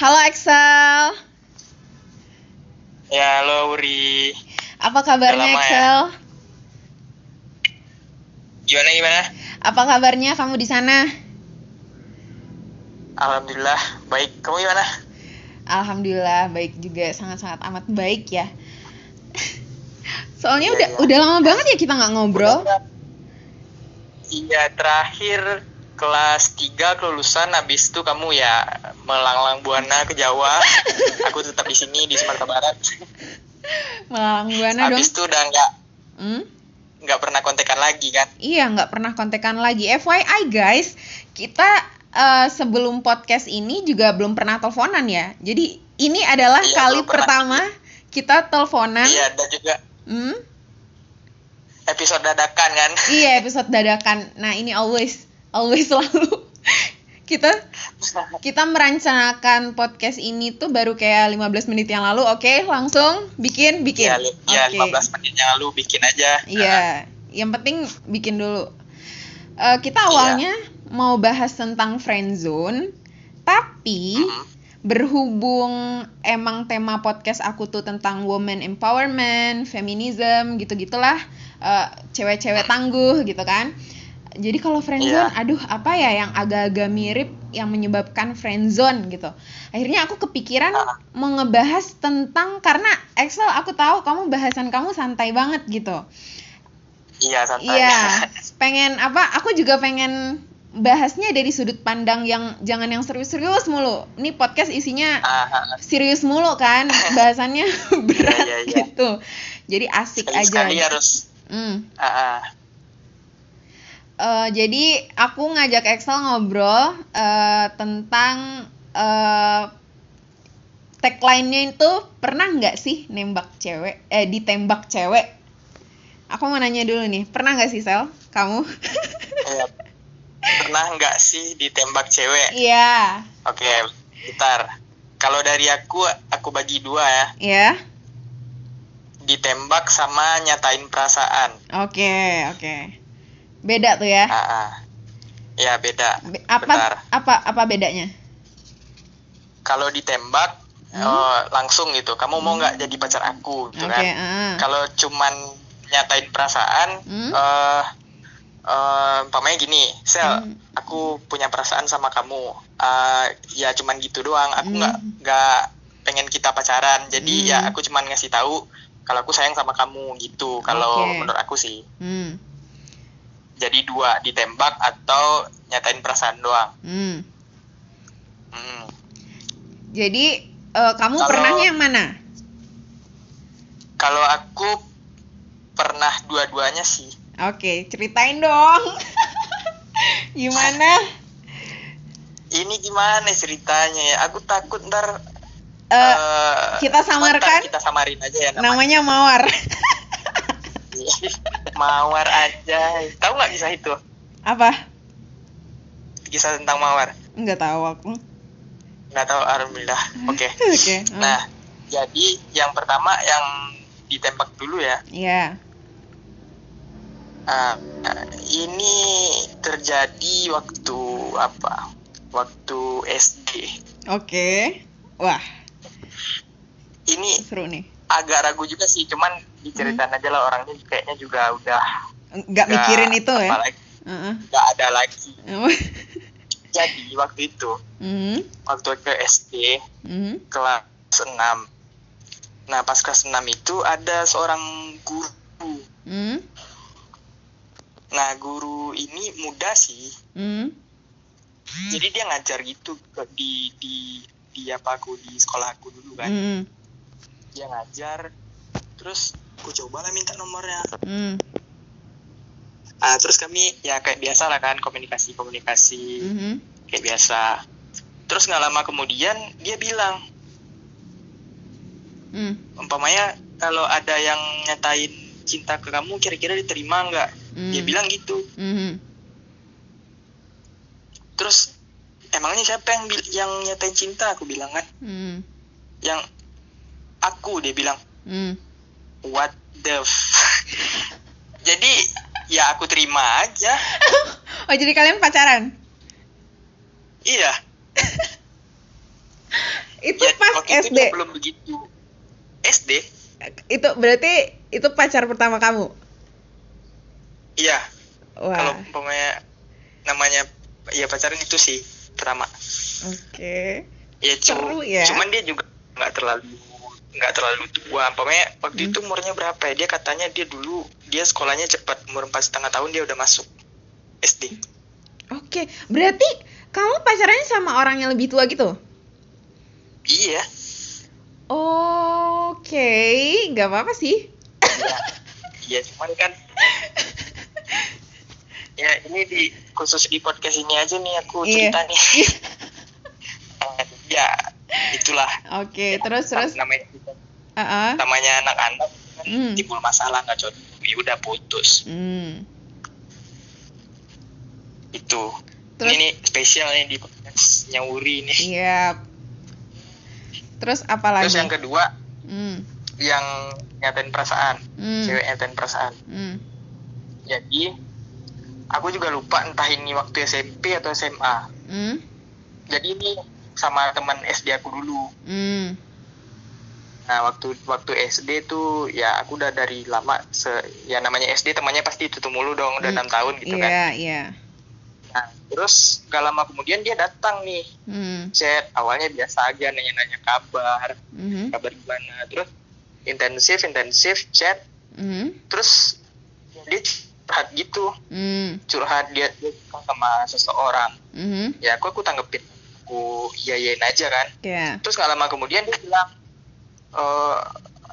Halo Excel. Ya, halo Uri. Apa kabarnya lama ya? Excel? Gimana gimana? Apa kabarnya kamu di sana? Alhamdulillah baik. Kamu gimana? Alhamdulillah baik juga, sangat-sangat amat baik ya. Soalnya Iya, udah iya. udah lama banget ya kita nggak ngobrol. Iya, terakhir kelas 3 kelulusan habis itu kamu ya melanglang buana ke Jawa. Aku tetap di sini di Sumatera Barat. Malang buana dong. habis itu udah nggak Hmm? nggak pernah kontekan lagi kan? Iya, nggak pernah kontekan lagi. FYI guys, kita eh, sebelum podcast ini juga belum pernah teleponan ya. Jadi ini adalah Iya, kali belum pernah. pertama kita teleponan. Iya, dan juga Hmm? episode dadakan kan. Iya, episode dadakan. Nah, ini always always selalu kita kita merencanakan podcast ini tuh baru kayak 15 menit yang lalu. Oke, langsung bikin bikin. Li- ya, Oke. 15 menit yang lalu bikin aja. Iya, yang penting bikin dulu. Eh, kita awalnya mau bahas tentang friendzone, tapi Mhm. berhubung emang tema podcast aku tuh tentang woman empowerment, feminism, gitu-gitulah, eh, cewek-cewek tangguh gitu kan. Jadi kalau friendzone, Iya. aduh apa ya yang agak-agak mirip yang menyebabkan friendzone gitu. Akhirnya aku kepikiran Ah. mau ngebahas tentang karena Excel aku tahu kamu bahasan kamu santai banget gitu. Iya, santai. Iya, pengen apa? Aku juga pengen bahasnya dari sudut pandang yang jangan yang serius-serius mulu. Ini podcast isinya ah. serius mulu kan, bahasannya berat iya, iya. gitu. Jadi asik aja. Sekali-sekali harus Hmm. ah. Eh, jadi aku ngajak Excel ngobrol eh, tentang eh, tagline-nya itu pernah nggak sih nembak cewek, eh ditembak cewek? Aku mau nanya dulu nih, pernah nggak sih Sel? Kamu? Iya. Pernah nggak sih ditembak cewek? Iya, Oke, bentar. Kalau dari aku, aku bagi dua ya. ya. Ditembak sama nyatain perasaan. Oke, oke. Beda tuh ya. Ah, ah. Ya beda. Be- apa bentar. apa apa bedanya? Kalau ditembak Hmm? oh, langsung gitu. Kamu mau nggak jadi pacar aku, gitu Oke, kan? ah. Kalau cuman nyatain perasaan, Hmm? eh eh, umpamanya gini, Sel, Hmm. aku punya perasaan sama kamu. Eh, ya cuman gitu doang. Aku Hmm. nggak nggak pengen kita pacaran. Jadi Hmm. ya aku cuman ngasih tahu kalau aku sayang sama kamu gitu. Kalau Oke. menurut aku sih. Hmm. Jadi dua ditembak atau nyatain perasaan doang. Hmm. Hmm. Jadi eh, kamu Kalau- pernahnya yang mana? Kalau aku pernah dua-duanya sih. Oke, ceritain dong. Gimana? Ini gimana ceritanya ya? Aku takut ntar eh, kita samarkan. kita samarin aja ya namanya. namanya Mawar. mawar aja. Tahu nggak kisah itu? Apa? Kisah tentang mawar? Nggak tahu aku. Nggak tahu. Alhamdulillah. Oke. Oke. hmm. Nah, jadi yang pertama yang ditembak dulu ya. Iya. Ah, ini terjadi waktu apa? Waktu SD. Oke. Wah, Ini seru nih. agak ragu juga sih, cuman diceritain Hmm. aja lah orangnya kayaknya juga udah Nggak mikirin itu ya? nggak ada lagi. Jadi waktu itu, Hmm. waktu ke SD Hmm. kelas 6. Nah, pas kelas 6 itu ada seorang guru. Hmm. Nah, guru ini muda sih. Hmm. Jadi dia ngajar gitu di di di apa aku di sekolah aku dulu kan. Hmm. Dia ngajar terus aku coba lah minta nomornya. Hmm. Ah, terus kami ya kayak biasa lah kan komunikasi-komunikasi Hmm. kayak biasa. Terus nggak lama kemudian dia bilang, Hmm. umpamanya kalau ada yang nyatain cinta ke kamu kira-kira diterima nggak? Hmm. Dia bilang gitu. Hmm. Terus emangnya siapa yang bil- yang nyatain cinta? Aku bilang kan, Hmm. yang aku dia bilang Hmm. What the f jadi ya aku terima aja Oh jadi kalian pacaran? iya waktu itu SD. dia belum begitu SD Itu berarti itu pacar pertama kamu. iya kalau umpamanya namanya ya pacaran itu sih pertama Oke. ya cu- Seru ya. cuman dia juga nggak terlalu nggak terlalu tua umpamanya waktu Hmm. itu umurnya berapa ya dia katanya dia dulu dia sekolahnya cepat umur empat setengah tahun dia udah masuk SD Oke, berarti kamu pacarannya sama orang yang lebih tua gitu? iya Oke, nggak apa-apa sih. iya cuman kan ya ini di khusus di podcast ini aja nih aku Iya. cerita nih Eh, ya itulah Oke, terus terus. namanya Uh-uh. namanya anak-anak kan Hmm. timbul masalah nggak cocok ya udah putus Hmm. itu Terus- ini nih spesial nih di podcast nyawuri nih Iya. Terus apa lagi? terus yang kedua Hmm. yang nyatain perasaan Hmm. cewek nyatain perasaan Hmm. jadi aku juga lupa entah ini waktu SMP atau SMA Hmm. jadi ini sama teman SD aku dulu Hmm. nah waktu waktu SD tuh ya aku udah dari lama se ya namanya SD temannya pasti itu mulu dong udah Hmm. enam tahun gitu kan Iya, iya. nah terus gak lama kemudian dia datang nih Hmm. chat awalnya biasa aja nanya-nanya kabar Mhm. kabar gimana terus intensif intensif chat Mhm. terus dia curhat gitu Hmm. curhat dia, dia sama seseorang Mhm. ya aku aku tanggepin aku iyain aja kan Iya. terus nggak lama kemudian dia bilang "Eh,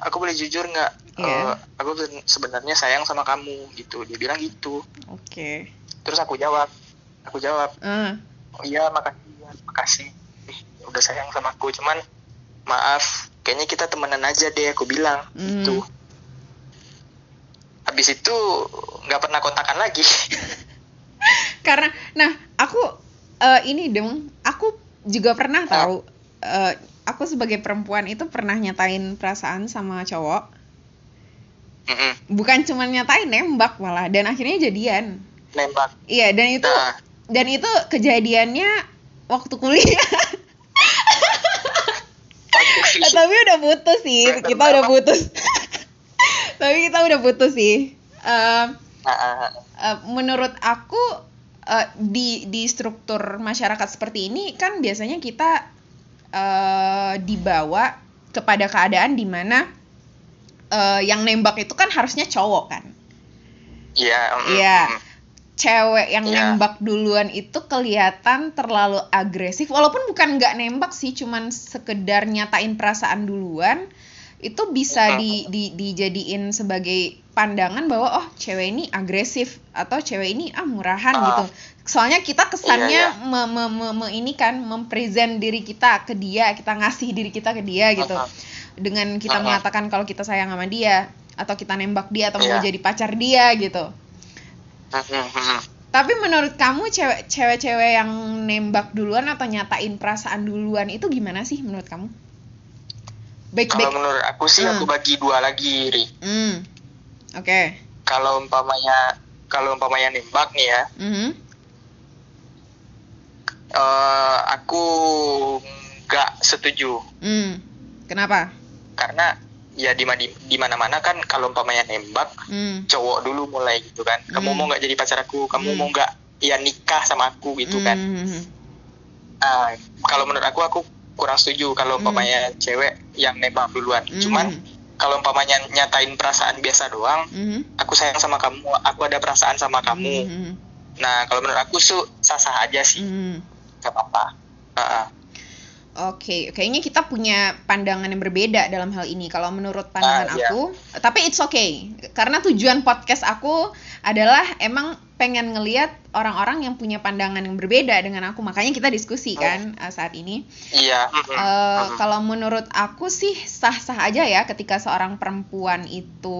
aku boleh jujur nggak Iya. Eh, aku sebenarnya sayang sama kamu gitu dia bilang gitu Oke. terus aku jawab aku jawab Ah. oh iya makasih ya, makasih Ih, udah sayang sama aku cuman maaf kayaknya kita temenan aja deh aku bilang Hmm. gitu habis itu nggak pernah kontakan lagi Karena nah, aku eh, ini dong, aku juga pernah tahu eh, aku sebagai perempuan itu pernah nyatain perasaan sama cowok. Bukan cuma nyatain, nembak malah dan akhirnya jadian. nembak Iya, dan itu Nah. dan itu kejadiannya waktu kuliah. Eh, tapi udah putus sih, kita udah putus. tapi kita udah putus sih. Ah. Eh, menurut aku eh, di di struktur masyarakat seperti ini kan biasanya kita eh, dibawa kepada keadaan di mana eh, yang nembak itu kan harusnya cowok kan. Iya. mm, Iya. mm. Cewek yang Iya. nembak duluan itu kelihatan terlalu agresif walaupun bukan nggak nembak sih cuman sekedar nyatain perasaan duluan itu bisa di, di dijadiin sebagai pandangan bahwa oh cewek ini agresif atau cewek ini ah murahan Ah. gitu. Soalnya kita kesannya Iya, me- me- me- me- ini kan mempresent diri kita ke dia, kita ngasih diri kita ke dia gitu. Ah. Dengan kita Ah. mengatakan kalau kita sayang sama dia atau kita nembak dia atau mau Iya. jadi pacar dia gitu. Tapi menurut kamu cewek cewek-cewek yang nembak duluan atau nyatain perasaan duluan itu gimana sih menurut kamu? Baik Kalau baik. menurut aku sih Hmm. aku bagi dua lagi, Ri. Hmm. Oke. Kalau umpamanya kalau umpamanya nembak nih ya, Mhm. eh, aku nggak setuju Hmm. Kenapa? karena ya di di mana-mana kan kalau umpamanya nembak Hmm. cowok dulu mulai gitu kan. Kamu Hmm. mau nggak jadi pacar aku? Kamu Hmm. mau nggak ya nikah sama aku gitu kan? Hmm. Ah, kalau menurut aku aku kurang setuju kalau Hmm. umpamanya cewek yang nembak duluan. Hmm. Cuman kalau umpamanya nyatain perasaan biasa doang, Mhm. aku sayang sama kamu, aku ada perasaan sama kamu. Mhm. Nah, kalau menurut aku su sah-sah aja sih, Mhm. gak apa-apa. Ah, ah. Oke, kayaknya kita punya pandangan yang berbeda dalam hal ini. Kalau menurut pandangan Ah, iya. aku, tapi it's okay. Karena tujuan podcast aku adalah emang pengen ngeliat orang-orang yang punya pandangan yang berbeda dengan aku. Makanya kita diskusi kan uh, saat ini. Iya. Eh, mm-mm. kalau menurut aku sih sah-sah aja ya ketika seorang perempuan itu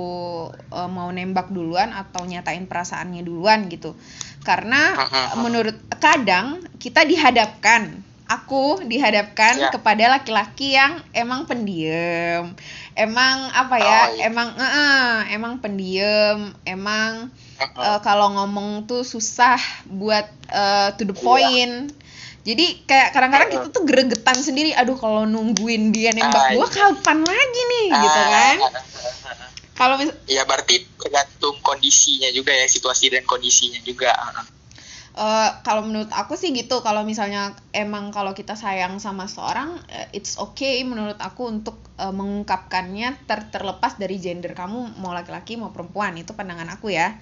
eh, mau nembak duluan atau nyatain perasaannya duluan gitu. Karena eh, menurut kadang kita dihadapkan aku dihadapkan Ya. kepada laki-laki yang emang pendiam. Emang apa ya? Oh, iya. Emang eh, eh, emang pendiam, emang Mm-mm. eh, kalau ngomong tuh susah buat eh, to the Iya. point. Jadi kayak kadang-kadang kita tuh gregetan sendiri, aduh kalau nungguin dia nembak Ah, gua iya. kapan lagi nih gitu kan. Kalau mis ya berarti tergantung kondisinya juga ya situasi dan kondisinya juga Eh, kalau menurut aku sih gitu kalau misalnya emang kalau kita sayang sama seorang eh, it's okay menurut aku untuk eh, mengungkapkannya ter- terlepas dari gender kamu mau laki-laki mau perempuan itu pandangan aku ya.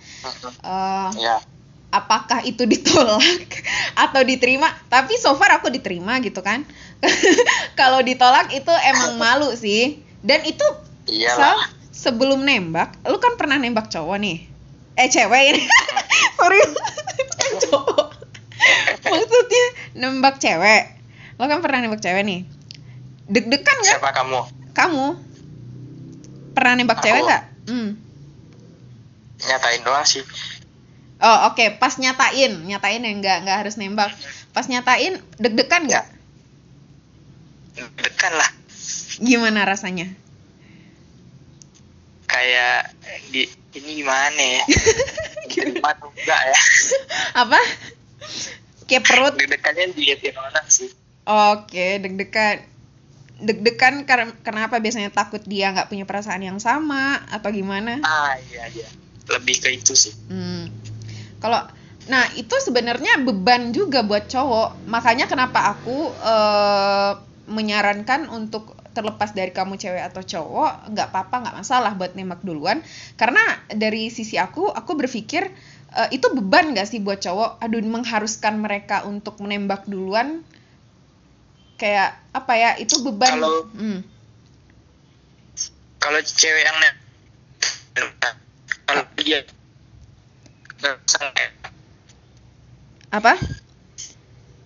Eh, ya. apakah itu ditolak atau diterima? Tapi so far aku diterima gitu kan. Kalau ditolak itu emang malu sih. Dan itu iyalah Sal, sebelum nembak lu kan pernah nembak cowok nih? Eh cewek ini. Sorry Kan cowok. Maksudnya nembak cewek. Lo kan pernah nembak cewek nih. Deg-degan nggak? Siapa kamu? Kamu. Pernah nembak cewek Aku. nggak? Hmm. nyatain doang sih. Oh oke. Pas nyatain. Nyatain ya nggak nggak harus nembak. Pas nyatain deg-degan nggak? Dekan lah. Gimana rasanya? Kayak di ini gimana ya diterima atau enggak ya? Apa? Kayak perut? Deg-degannya dilihatin orang sih. Oke deg-degan. Deg-degan karena kenapa biasanya takut dia nggak punya perasaan yang sama atau gimana? Ah iya iya. Lebih ke itu sih. Hmm. Kalau nah itu sebenarnya beban juga buat cowok. Makanya kenapa aku eh, menyarankan untuk terlepas dari kamu cewek atau cowok nggak apa-apa nggak masalah buat nembak duluan. Karena dari sisi aku aku berpikir eh, itu beban nggak sih buat cowok? Aduh mengharuskan mereka untuk menembak duluan? Kayak apa ya itu beban. Kalau- Hmm. kalau cewek yang kalau dia apa?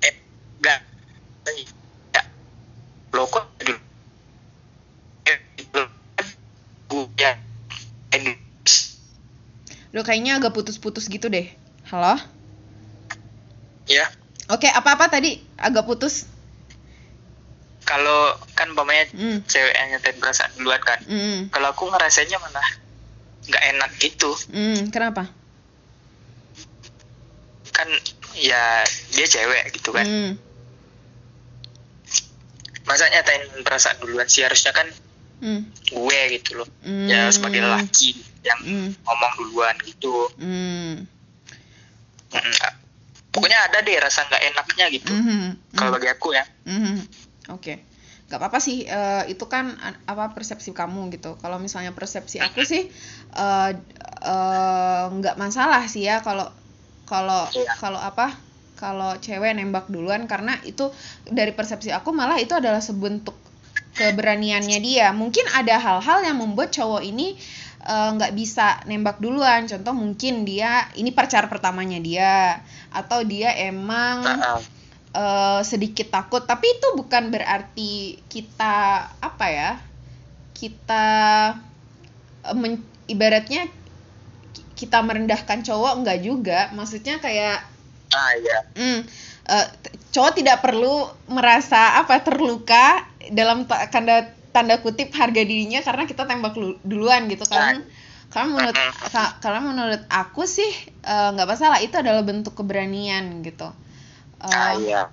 Eh nggak ya lo kok dulu eh gue ya eh, lo kayaknya agak putus-putus gitu deh. Halo? Ya oke apa-apa tadi? Agak putus. Kalau kan umpamanya Hmm. cewek yang nyatain perasaan duluan kan. Hmm. kalau aku ngerasanya malah nggak enak gitu. Hmm, kenapa? kan ya dia cewek gitu kan. Hmm. masa nyatain perasaan duluan sih? Harusnya kan Hmm. gue gitu loh Hmm. ya sebagai laki yang Hmm. ngomong duluan gitu Hmm. Mm, pokoknya ada deh rasa nggak enaknya gitu Mhm. kalau bagi aku ya Mhm. Oke. Gak apa-apa sih, eh, itu kan apa persepsi kamu gitu. Kalau misalnya persepsi aku sih eh, eh, nggak masalah sih ya kalau kalau Iya. kalau apa kalau cewek nembak duluan karena itu dari persepsi aku malah itu adalah sebentuk keberaniannya dia. Mungkin ada hal-hal yang membuat cowok ini eh, nggak bisa nembak duluan. Contoh mungkin dia ini pacar pertamanya dia atau dia emang eh, sedikit takut. Tapi itu bukan berarti kita apa ya kita eh, men- ibaratnya ki- kita merendahkan cowok enggak juga. Maksudnya kayak ah iya. Hmm, t- cowok tidak perlu merasa apa terluka dalam ta- tanda tanda kutip harga dirinya karena kita tembak lu- duluan gitu kan. Karena menurut ka- karena menurut aku sih eh, nggak masalah itu adalah bentuk keberanian gitu. Ah iya.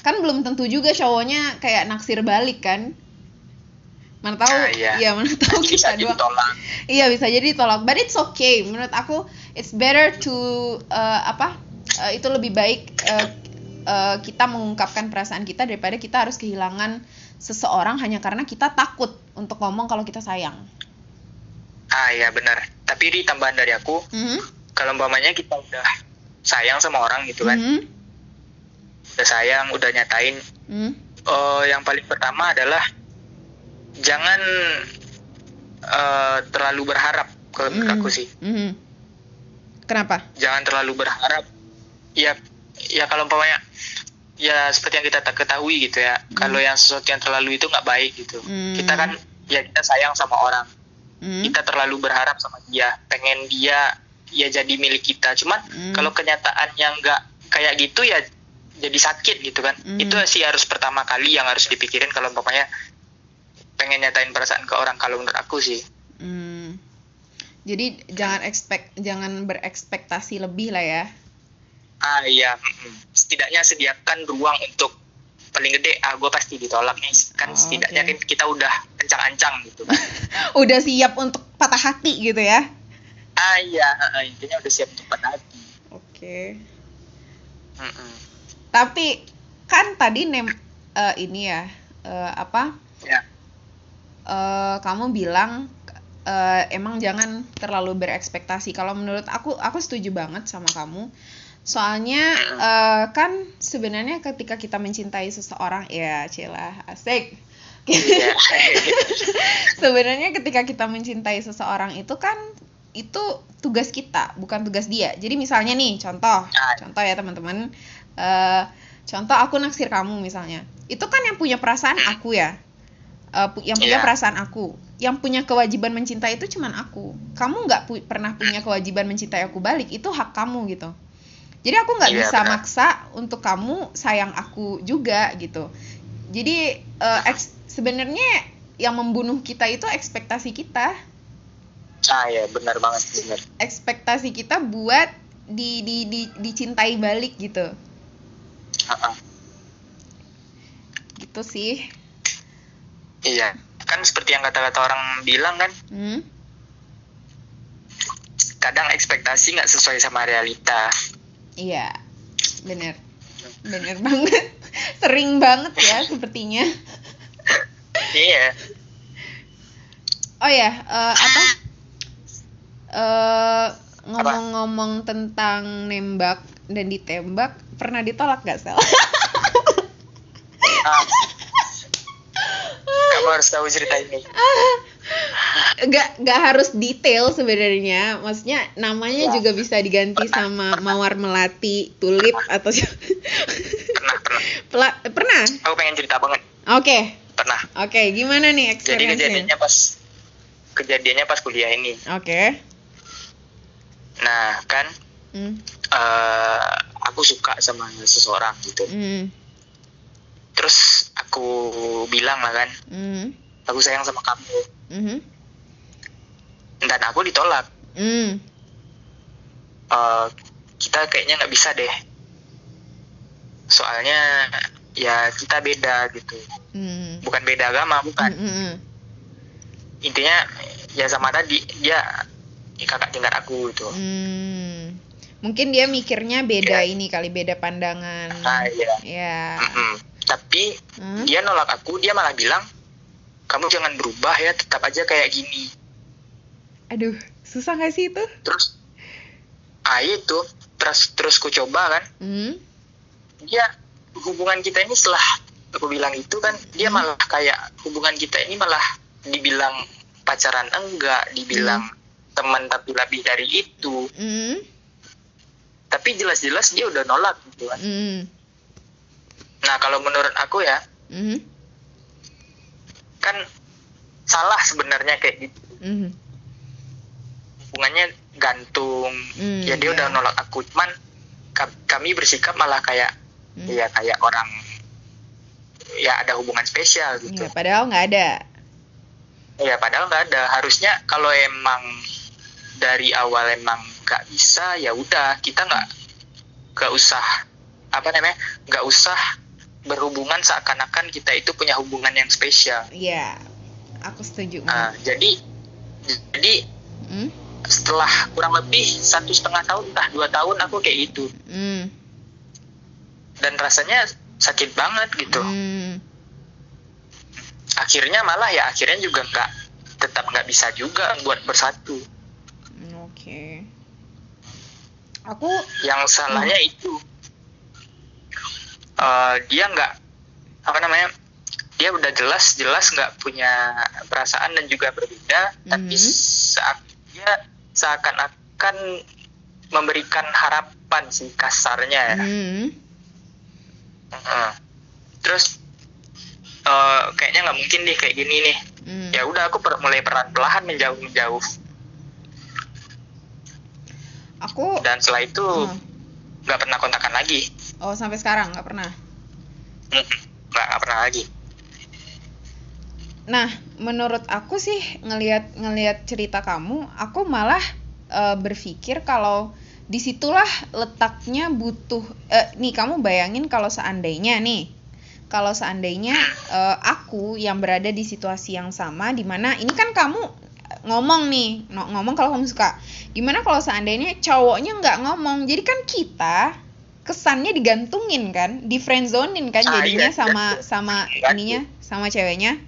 kan belum tentu juga cowoknya kayak naksir balik kan. Mana tahu Ah, iya. ya mana tahu bisa kita doang ditolak iya bisa jadi tolak. But it's okay. Menurut aku it's better to uh, apa uh, itu lebih baik uh, uh, kita mengungkapkan perasaan kita daripada kita harus kehilangan seseorang hanya karena kita takut untuk ngomong kalau kita sayang. Ah iya benar. Tapi di tambahan dari aku. Mhm, kalau umpamanya kita udah sayang sama orang gitu kan. Mhm, udah sayang udah nyatain. Mhm, eh, yang paling pertama adalah jangan eh, terlalu berharap kalau menurut mhm, aku sih. Mhm. kenapa? Jangan terlalu berharap. Ya ya kalau umpamanya ya seperti yang kita ketahui gitu ya kalau yang sesuatu yang terlalu itu nggak baik gitu Hmm. kita kan ya kita sayang sama orang Mhm, kita terlalu berharap sama dia pengen dia ya jadi milik kita cuman Hmm. kalau kenyataannya nggak kayak gitu ya jadi sakit gitu kan Hmm. itu sih harus pertama kali yang harus dipikirin kalau umpamanya pengen nyatain perasaan ke orang kalau menurut aku sih Hmm. Jadi jangan expect jangan berekspektasi lebih lah ya. ah iya. Setidaknya sediakan ruang untuk paling gede ah gue pasti ditolak nih kan Oh, setidaknya oke. kan kita udah kencang-ancang gitu kan Udah siap untuk patah hati gitu ya. ah iya intinya udah siap untuk patah hati Oke. Mm-mm. Tapi kan tadi nem eh, ini ya eh, apa? ya eh, kamu bilang eh, emang jangan terlalu berekspektasi. Kalau menurut aku, aku setuju banget sama kamu. Soalnya eh, kan sebenarnya ketika kita mencintai seseorang, ya celah asik. Iya. sebenarnya ketika kita mencintai seseorang itu kan itu tugas kita, bukan tugas dia. Jadi misalnya nih, contoh, Ah. contoh ya teman-teman. Eh, contoh aku naksir kamu misalnya. Itu kan yang punya perasaan aku ya. Pu- yang punya Iya. perasaan aku. Yang punya kewajiban mencintai itu cuman aku. Kamu nggak pu- pernah punya kewajiban mencintai aku balik. Itu hak kamu gitu. Jadi aku nggak Iya, bisa benar. maksa untuk kamu sayang aku juga gitu. Jadi eks- sebenarnya yang membunuh kita itu ekspektasi kita ah ya benar banget benar ekspektasi kita buat di, di, di dicintai balik gitu Ah, ah. gitu sih iya kan seperti yang kata-kata orang bilang kan hmm? kadang ekspektasi nggak sesuai sama realita iya bener. Bener banget. Sering banget ya sepertinya. Iya. Oh ya eh, apa? Eh, ngomong-ngomong tentang nembak dan ditembak pernah ditolak gak sel? Ah. kamu harus tahu cerita ini gak gak harus detail sebenarnya. Maksudnya namanya Ya. juga bisa diganti sama mawar melati tulip atau pernah pernah? Pela- pernah aku pengen cerita banget. Oke. Pernah. Oke gimana nih jadi kejadiannya pas kejadiannya pas kuliah ini. Oke. Nah kan Hmm, eh, aku suka sama seseorang gitu. Hmm, terus aku bilang lah kan hmm, aku sayang sama kamu. Mhm, dan aku ditolak. Hmm, Eh, kita kayaknya nggak bisa deh. Soalnya ya kita beda gitu. Hmm, bukan beda agama bukan. Hmm, hmm, intinya ya sama tadi dia kakak tingkat aku gitu. Hmm. mungkin dia mikirnya beda ini kali beda pandangan. Ah iya. Ya. Mm-mm. tapi Hmm? dia nolak aku dia malah bilang kamu jangan berubah ya tetap aja kayak gini aduh susah gak sih itu? Terus ah itu. Terus terus ku coba kan. Hmm, dia hubungan kita ini setelah aku bilang itu kan dia Hmm. malah kayak hubungan kita ini malah dibilang pacaran enggak dibilang teman tapi lebih dari itu. Hmm, tapi jelas-jelas dia udah nolak gitu kan. Hmm, nah kalau menurut aku ya hmm, kan salah sebenarnya kayak gitu. Hmm, hubungannya gantung Hmm, ya dia iya. udah nolak aku cuman ka- kami bersikap malah kayak hmm. ya kayak orang ya ada hubungan spesial gitu Ya, padahal nggak ada ya padahal nggak ada harusnya kalau emang dari awal emang nggak bisa ya udah kita nggak nggak usah apa namanya nggak usah berhubungan seakan-akan kita itu punya hubungan yang spesial Iya, aku setuju. nah jadi jadi Hmm? Setelah kurang lebih satu setengah tahun entah dua tahun aku kayak gitu Hmm. dan rasanya sakit banget gitu Hmm. akhirnya malah ya akhirnya juga nggak tetap nggak bisa juga buat bersatu Hmm, Oke. Aku yang salahnya itu eh, dia nggak apa namanya dia udah jelas jelas nggak punya perasaan dan juga berbeda tapi Mhm. saat dia seakan-akan memberikan harapan sih kasarnya ya hmm. Heeh. terus eh, kayaknya nggak mungkin deh kayak gini nih Hmm. ya udah aku per- mulai pelan-pelan menjauh menjauh Aku dan setelah itu Hmm. nggak pernah kontakan lagi oh sampai sekarang nggak pernah. Nggak nggak pernah lagi Nah, menurut aku sih ngelihat ngelihat cerita kamu, aku malah eh, berpikir kalau di situlah letaknya butuh eh, nih kamu bayangin kalau seandainya nih kalau seandainya eh, aku yang berada di situasi yang sama di mana ini kan kamu ngomong nih ngomong kalau kamu suka gimana kalau seandainya cowoknya nggak ngomong jadi kan kita kesannya digantungin kan di friendzonin kan Ah, jadinya iya, sama iya. sama Iya, ininya sama ceweknya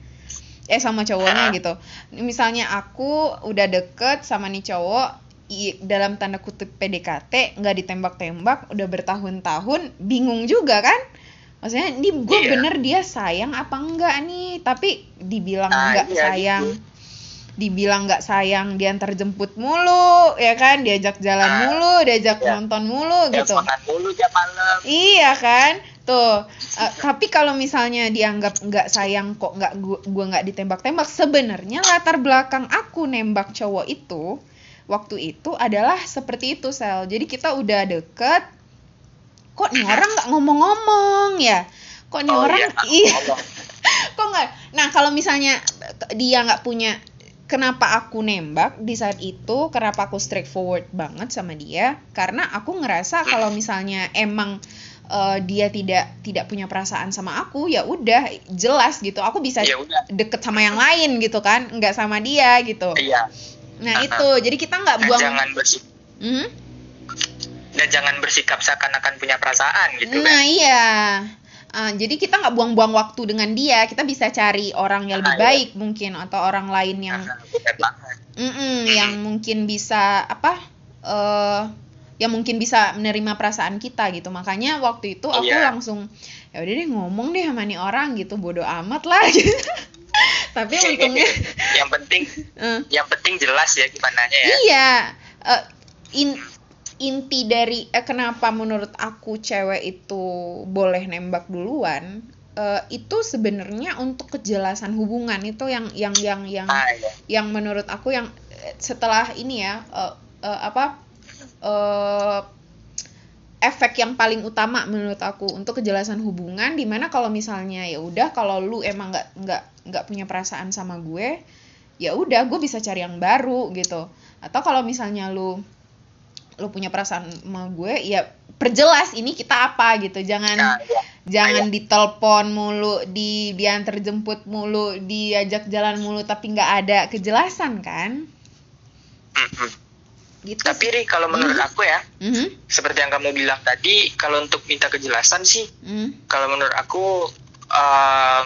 eh sama cowoknya Ah. gitu misalnya aku udah deket sama nih cowok i- dalam tanda kutip PDKT nggak ditembak-tembak udah bertahun-tahun bingung juga kan maksudnya ini gue Iya. bener dia sayang apa enggak nih tapi dibilang Ah, nggak iya, sayang gitu. dibilang nggak sayang diantar jemput mulu ya kan diajak jalan Ah, mulu diajak iya. nonton mulu gitu Teleponan mulu. Iya kan? Tuh. eh, tapi kalau misalnya dianggap nggak sayang kok nggak gua, gua nggak ditembak-tembak, sebenarnya latar belakang aku nembak cowok itu waktu itu adalah seperti itu sel. Jadi kita udah deket, kok nih orang nggak ngomong-ngomong ya? Kok nih Oh, orang iya. iya kok nggak nah kalau misalnya dia nggak punya kenapa aku nembak di saat itu kenapa aku straightforward banget sama dia karena aku ngerasa kalau misalnya emang eh, dia tidak tidak punya perasaan sama aku ya udah jelas gitu aku bisa Ya udah. deket sama yang lain gitu kan nggak sama dia gitu Iya. nah Ah, itu jadi kita nggak buang jangan bersik Mhm. dan jangan bersikap seakan-akan punya perasaan gitu Nah kan. iya, Ah, jadi kita nggak buang-buang waktu dengan dia, kita bisa cari orang yang lebih Ah, iya. baik mungkin atau orang lain yang banget. Mm-mm, yang mungkin bisa apa? eh yang mungkin bisa menerima perasaan kita gitu. Makanya waktu itu aku Iya. langsung ya udah deh ngomong deh sama nih orang gitu, bodoh amat lah gitu. Tapi untungnya yang penting eh, yang penting jelas ya gimana ya. Iya, eh, in, inti dari eh, kenapa menurut aku cewek itu boleh nembak duluan eh, itu sebenarnya untuk kejelasan hubungan itu yang yang yang yang Ah, iya. yang menurut aku yang eh, setelah ini ya eh, eh, apa eh, efek yang paling utama menurut aku untuk kejelasan hubungan di mana kalau misalnya ya udah kalau lu emang nggak nggak nggak punya perasaan sama gue ya udah gue bisa cari yang baru gitu atau kalau misalnya lu lu punya perasaan sama gue ya perjelas ini kita apa gitu jangan Nah, iya. jangan ditelepon mulu di diantar jemput mulu diajak jalan mulu tapi nggak ada kejelasan kan. Gitu Tapi Ri, kalau menurut Mhm. aku ya, Mhm, seperti yang kamu bilang tadi, kalau untuk minta kejelasan sih, mhm. kalau menurut aku eh,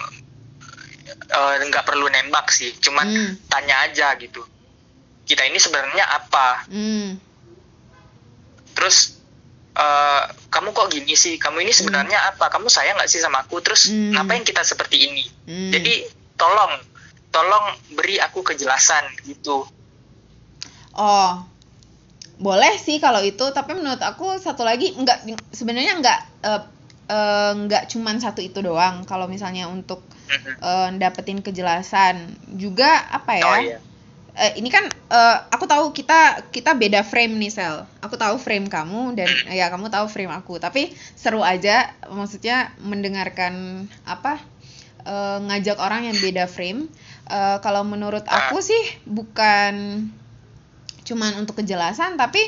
eh, nggak perlu nembak sih, cuman Hmm. tanya aja gitu. Kita ini sebenarnya apa? Hmm. Terus eh, kamu kok gini sih? Kamu ini sebenarnya apa? Kamu sayang nggak sih sama aku? Terus Hmm. ngapain kita seperti ini? Hmm. Jadi tolong, tolong beri aku kejelasan gitu. Oh, boleh sih kalau itu, tapi menurut aku satu lagi nggak sebenarnya nggak eh, eh, nggak cuman satu itu doang. Kalau misalnya untuk eh, dapetin kejelasan juga apa ya? Oh iya. Eh, ini kan eh, aku tahu kita kita beda frame nih sel. Aku tahu frame kamu dan ya kamu tahu frame aku. Tapi seru aja, maksudnya mendengarkan apa eh, ngajak orang yang beda frame. Eh, kalau menurut aku sih bukan cuman untuk kejelasan, tapi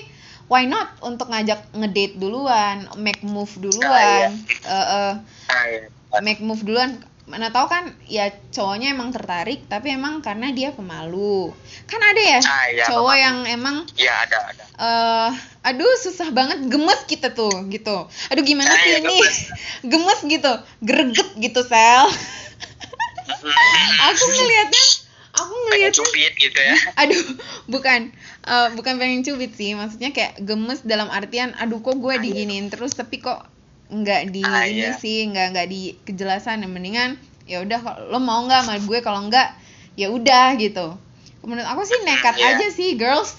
why not untuk ngajak ngedate duluan, make move duluan, Ah, iya. make move duluan mana tahu kan ya cowoknya emang tertarik tapi emang karena dia pemalu kan ada ya Ah, iya, cowok pemalu. yang emang Iya ada ada. eh aduh susah banget gemes kita tuh gitu aduh gimana Ah, sih iya, ini gemes. gemes gitu greget gitu sel aku ngelihatnya aku ngelihatnya gitu ya. aduh bukan eh, bukan pengen cubit sih maksudnya kayak gemes dalam artian aduh kok gue diginiin terus tapi kok nggak di Ah, ini iya. sih nggak nggak di kejelasan yang mendingan ya udah lo mau nggak sama gue kalau nggak ya udah gitu menurut aku sih nekat Iya. aja sih girls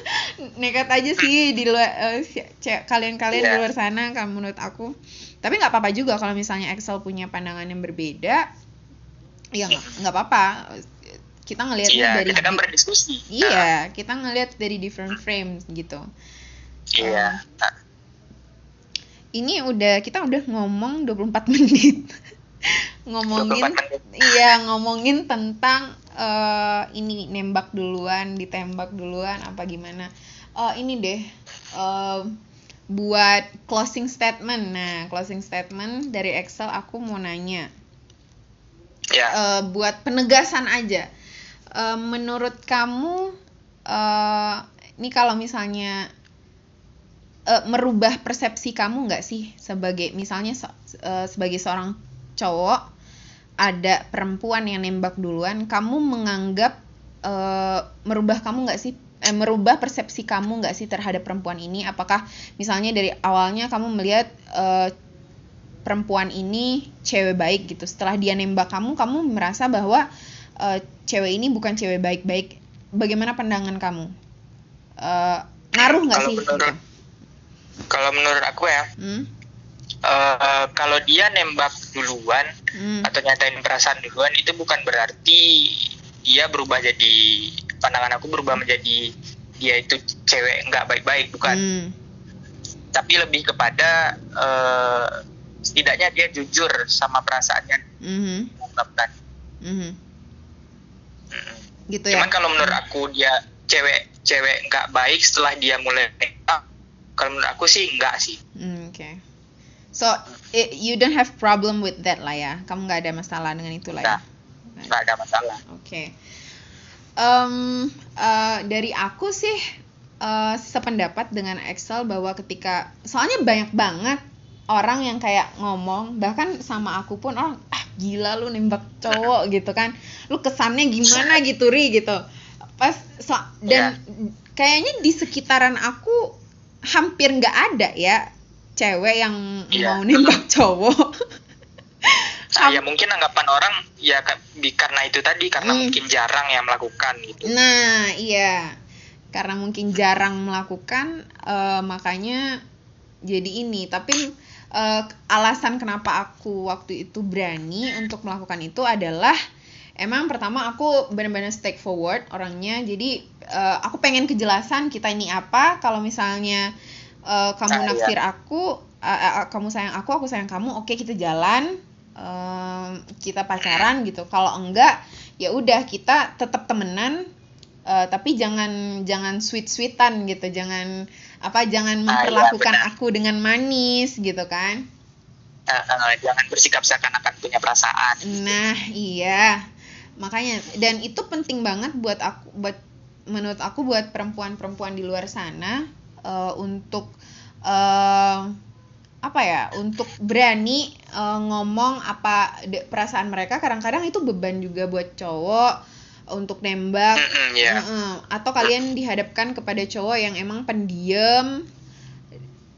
nekat aja sih di luar ce- kalian-kalian di Iya. luar sana kalau menurut aku tapi nggak apa-apa juga kalau misalnya Excel punya pandangan yang berbeda ya nggak apa-apa kita ngelihatnya Iya, dari kita kan berdiskusi. Iya, kita ngelihat dari different frames gitu. Iya. Nah, Ini udah kita udah ngomong 24 menit. ngomongin 24 menit. iya, ngomongin tentang eh, ini nembak duluan, ditembak duluan apa gimana. Eh, ini deh. uh, buat closing statement. Nah, closing statement dari Excel aku mau nanya. Ya. Uh, buat penegasan aja. Uh, menurut kamu uh, ini kalau misalnya uh, merubah persepsi kamu nggak sih sebagai misalnya uh, sebagai seorang cowok ada perempuan yang nembak duluan, kamu menganggap uh, merubah kamu nggak sih eh, merubah persepsi kamu nggak sih terhadap perempuan ini? Apakah misalnya dari awalnya kamu melihat uh, perempuan ini cewek baik gitu, setelah dia nembak kamu, kamu merasa bahwa uh, cewek ini bukan cewek baik-baik. Bagaimana pandangan kamu? Uh, ngaruh nggak sih? Menurut, gitu? Kalau menurut aku ya, hmm? uh, kalau dia nembak duluan hmm. atau nyatain perasaan duluan itu bukan berarti dia berubah jadi pandangan aku berubah menjadi dia itu cewek nggak baik-baik bukan hmm. tapi lebih kepada uh, setidaknya dia jujur sama perasaannya mm-hmm. mengungkapkan mm-hmm. Hmm. Gitu ya cuman kalau menurut aku dia cewek cewek nggak baik setelah dia mulai kalau menurut aku sih nggak sih mm, oke okay. So it, you don't have problem with that lah ya. Kamu nggak ada masalah dengan itu lah ya. Nggak ada masalah. Oke. Okay. Um, uh, dari aku sih uh, sependapat dengan Excel bahwa ketika soalnya banyak banget orang yang kayak ngomong bahkan sama aku pun orang ah gila lu nembak cowok gitu kan lu kesannya gimana gitu ri gitu pas so, dan yeah. kayaknya di sekitaran aku hampir nggak ada ya cewek yang yeah. mau nembak cowok Nah, ya mungkin anggapan orang ya karena itu tadi karena hmm. mungkin jarang yang melakukan gitu. Nah, iya. Karena mungkin jarang melakukan uh, makanya jadi ini. Tapi uh, alasan kenapa aku waktu itu berani untuk melakukan itu adalah emang pertama aku benar-benar stake forward orangnya. Jadi uh, aku pengen kejelasan kita ini apa. Kalau misalnya uh, kamu nah, naksir iya. aku uh, uh, kamu sayang aku aku sayang kamu oke okay, kita jalan. Uh, kita pacaran gitu. Kalau enggak ya udah kita tetap temenan. Uh, tapi jangan jangan sweet sweetan gitu. Jangan apa jangan memperlakukan ah, iya, aku dengan manis gitu kan? Uh, uh, jangan bersikap seakan-akan punya perasaan nah iya. Makanya dan itu penting banget buat aku buat menurut aku buat perempuan-perempuan di luar sana uh, untuk uh, apa ya untuk berani uh, ngomong apa de, perasaan mereka. Kadang-kadang itu beban juga buat cowok untuk nembak. Mm yeah. uh, atau kalian dihadapkan kepada cowok yang emang pendiam.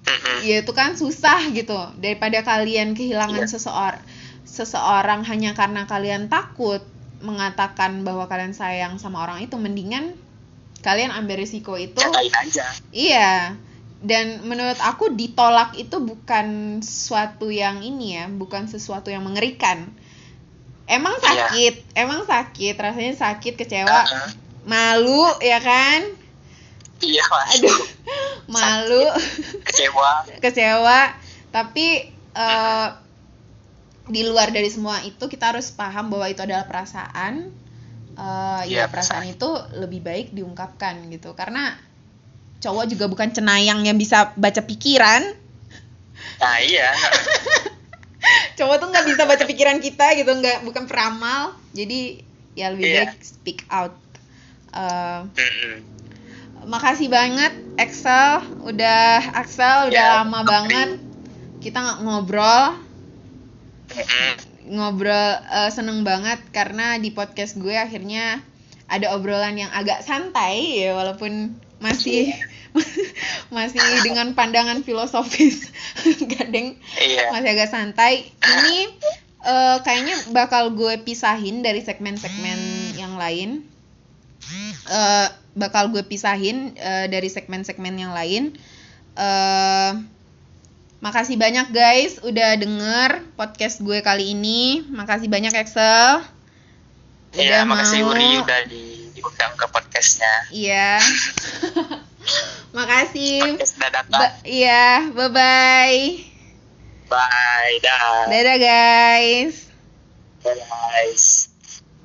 Mm ya itu kan susah gitu. Daripada kalian kehilangan yeah. seseorang seseorang hanya karena kalian takut mengatakan bahwa kalian sayang sama orang itu mendingan kalian ambil risiko itu. Aja. iya. Dan menurut aku ditolak itu bukan sesuatu yang ini ya bukan sesuatu yang mengerikan emang iya. sakit? Iya. emang sakit? Rasanya sakit kecewa? Uh -huh. malu ya kan? Iya aduh. Malu. Kecewa. Kecewa. Tapi uh, di luar dari semua itu kita harus paham bahwa itu adalah perasaan. Uh, ya, ya perasaan. itu lebih baik diungkapkan gitu. Karena cowok juga bukan cenayang yang bisa baca pikiran. Nah iya cowok tuh nggak bisa baca pikiran kita gitu nggak bukan peramal. Jadi ya lebih yeah. baik speak out. Uh, makasih banget Excel udah Axel udah yeah, lama banget kita nggak ngobrol. Ngobrol uh, seneng banget karena di podcast gue akhirnya ada obrolan yang agak santai ya walaupun masih masih dengan pandangan filosofis gadeng iya. masih agak santai ini uh, kayaknya bakal gue pisahin dari segmen-segmen yang lain uh, bakal gue pisahin uh, dari segmen-segmen yang lain uh, Makasih banyak guys udah denger podcast gue kali ini. Makasih banyak Excel. Iya, makasih. Uri udah di, diundang ke podcastnya. Iya. makasih. Dadakan. Ba iya, bye-bye. Bye, dah. Dadah guys. Dadah guys.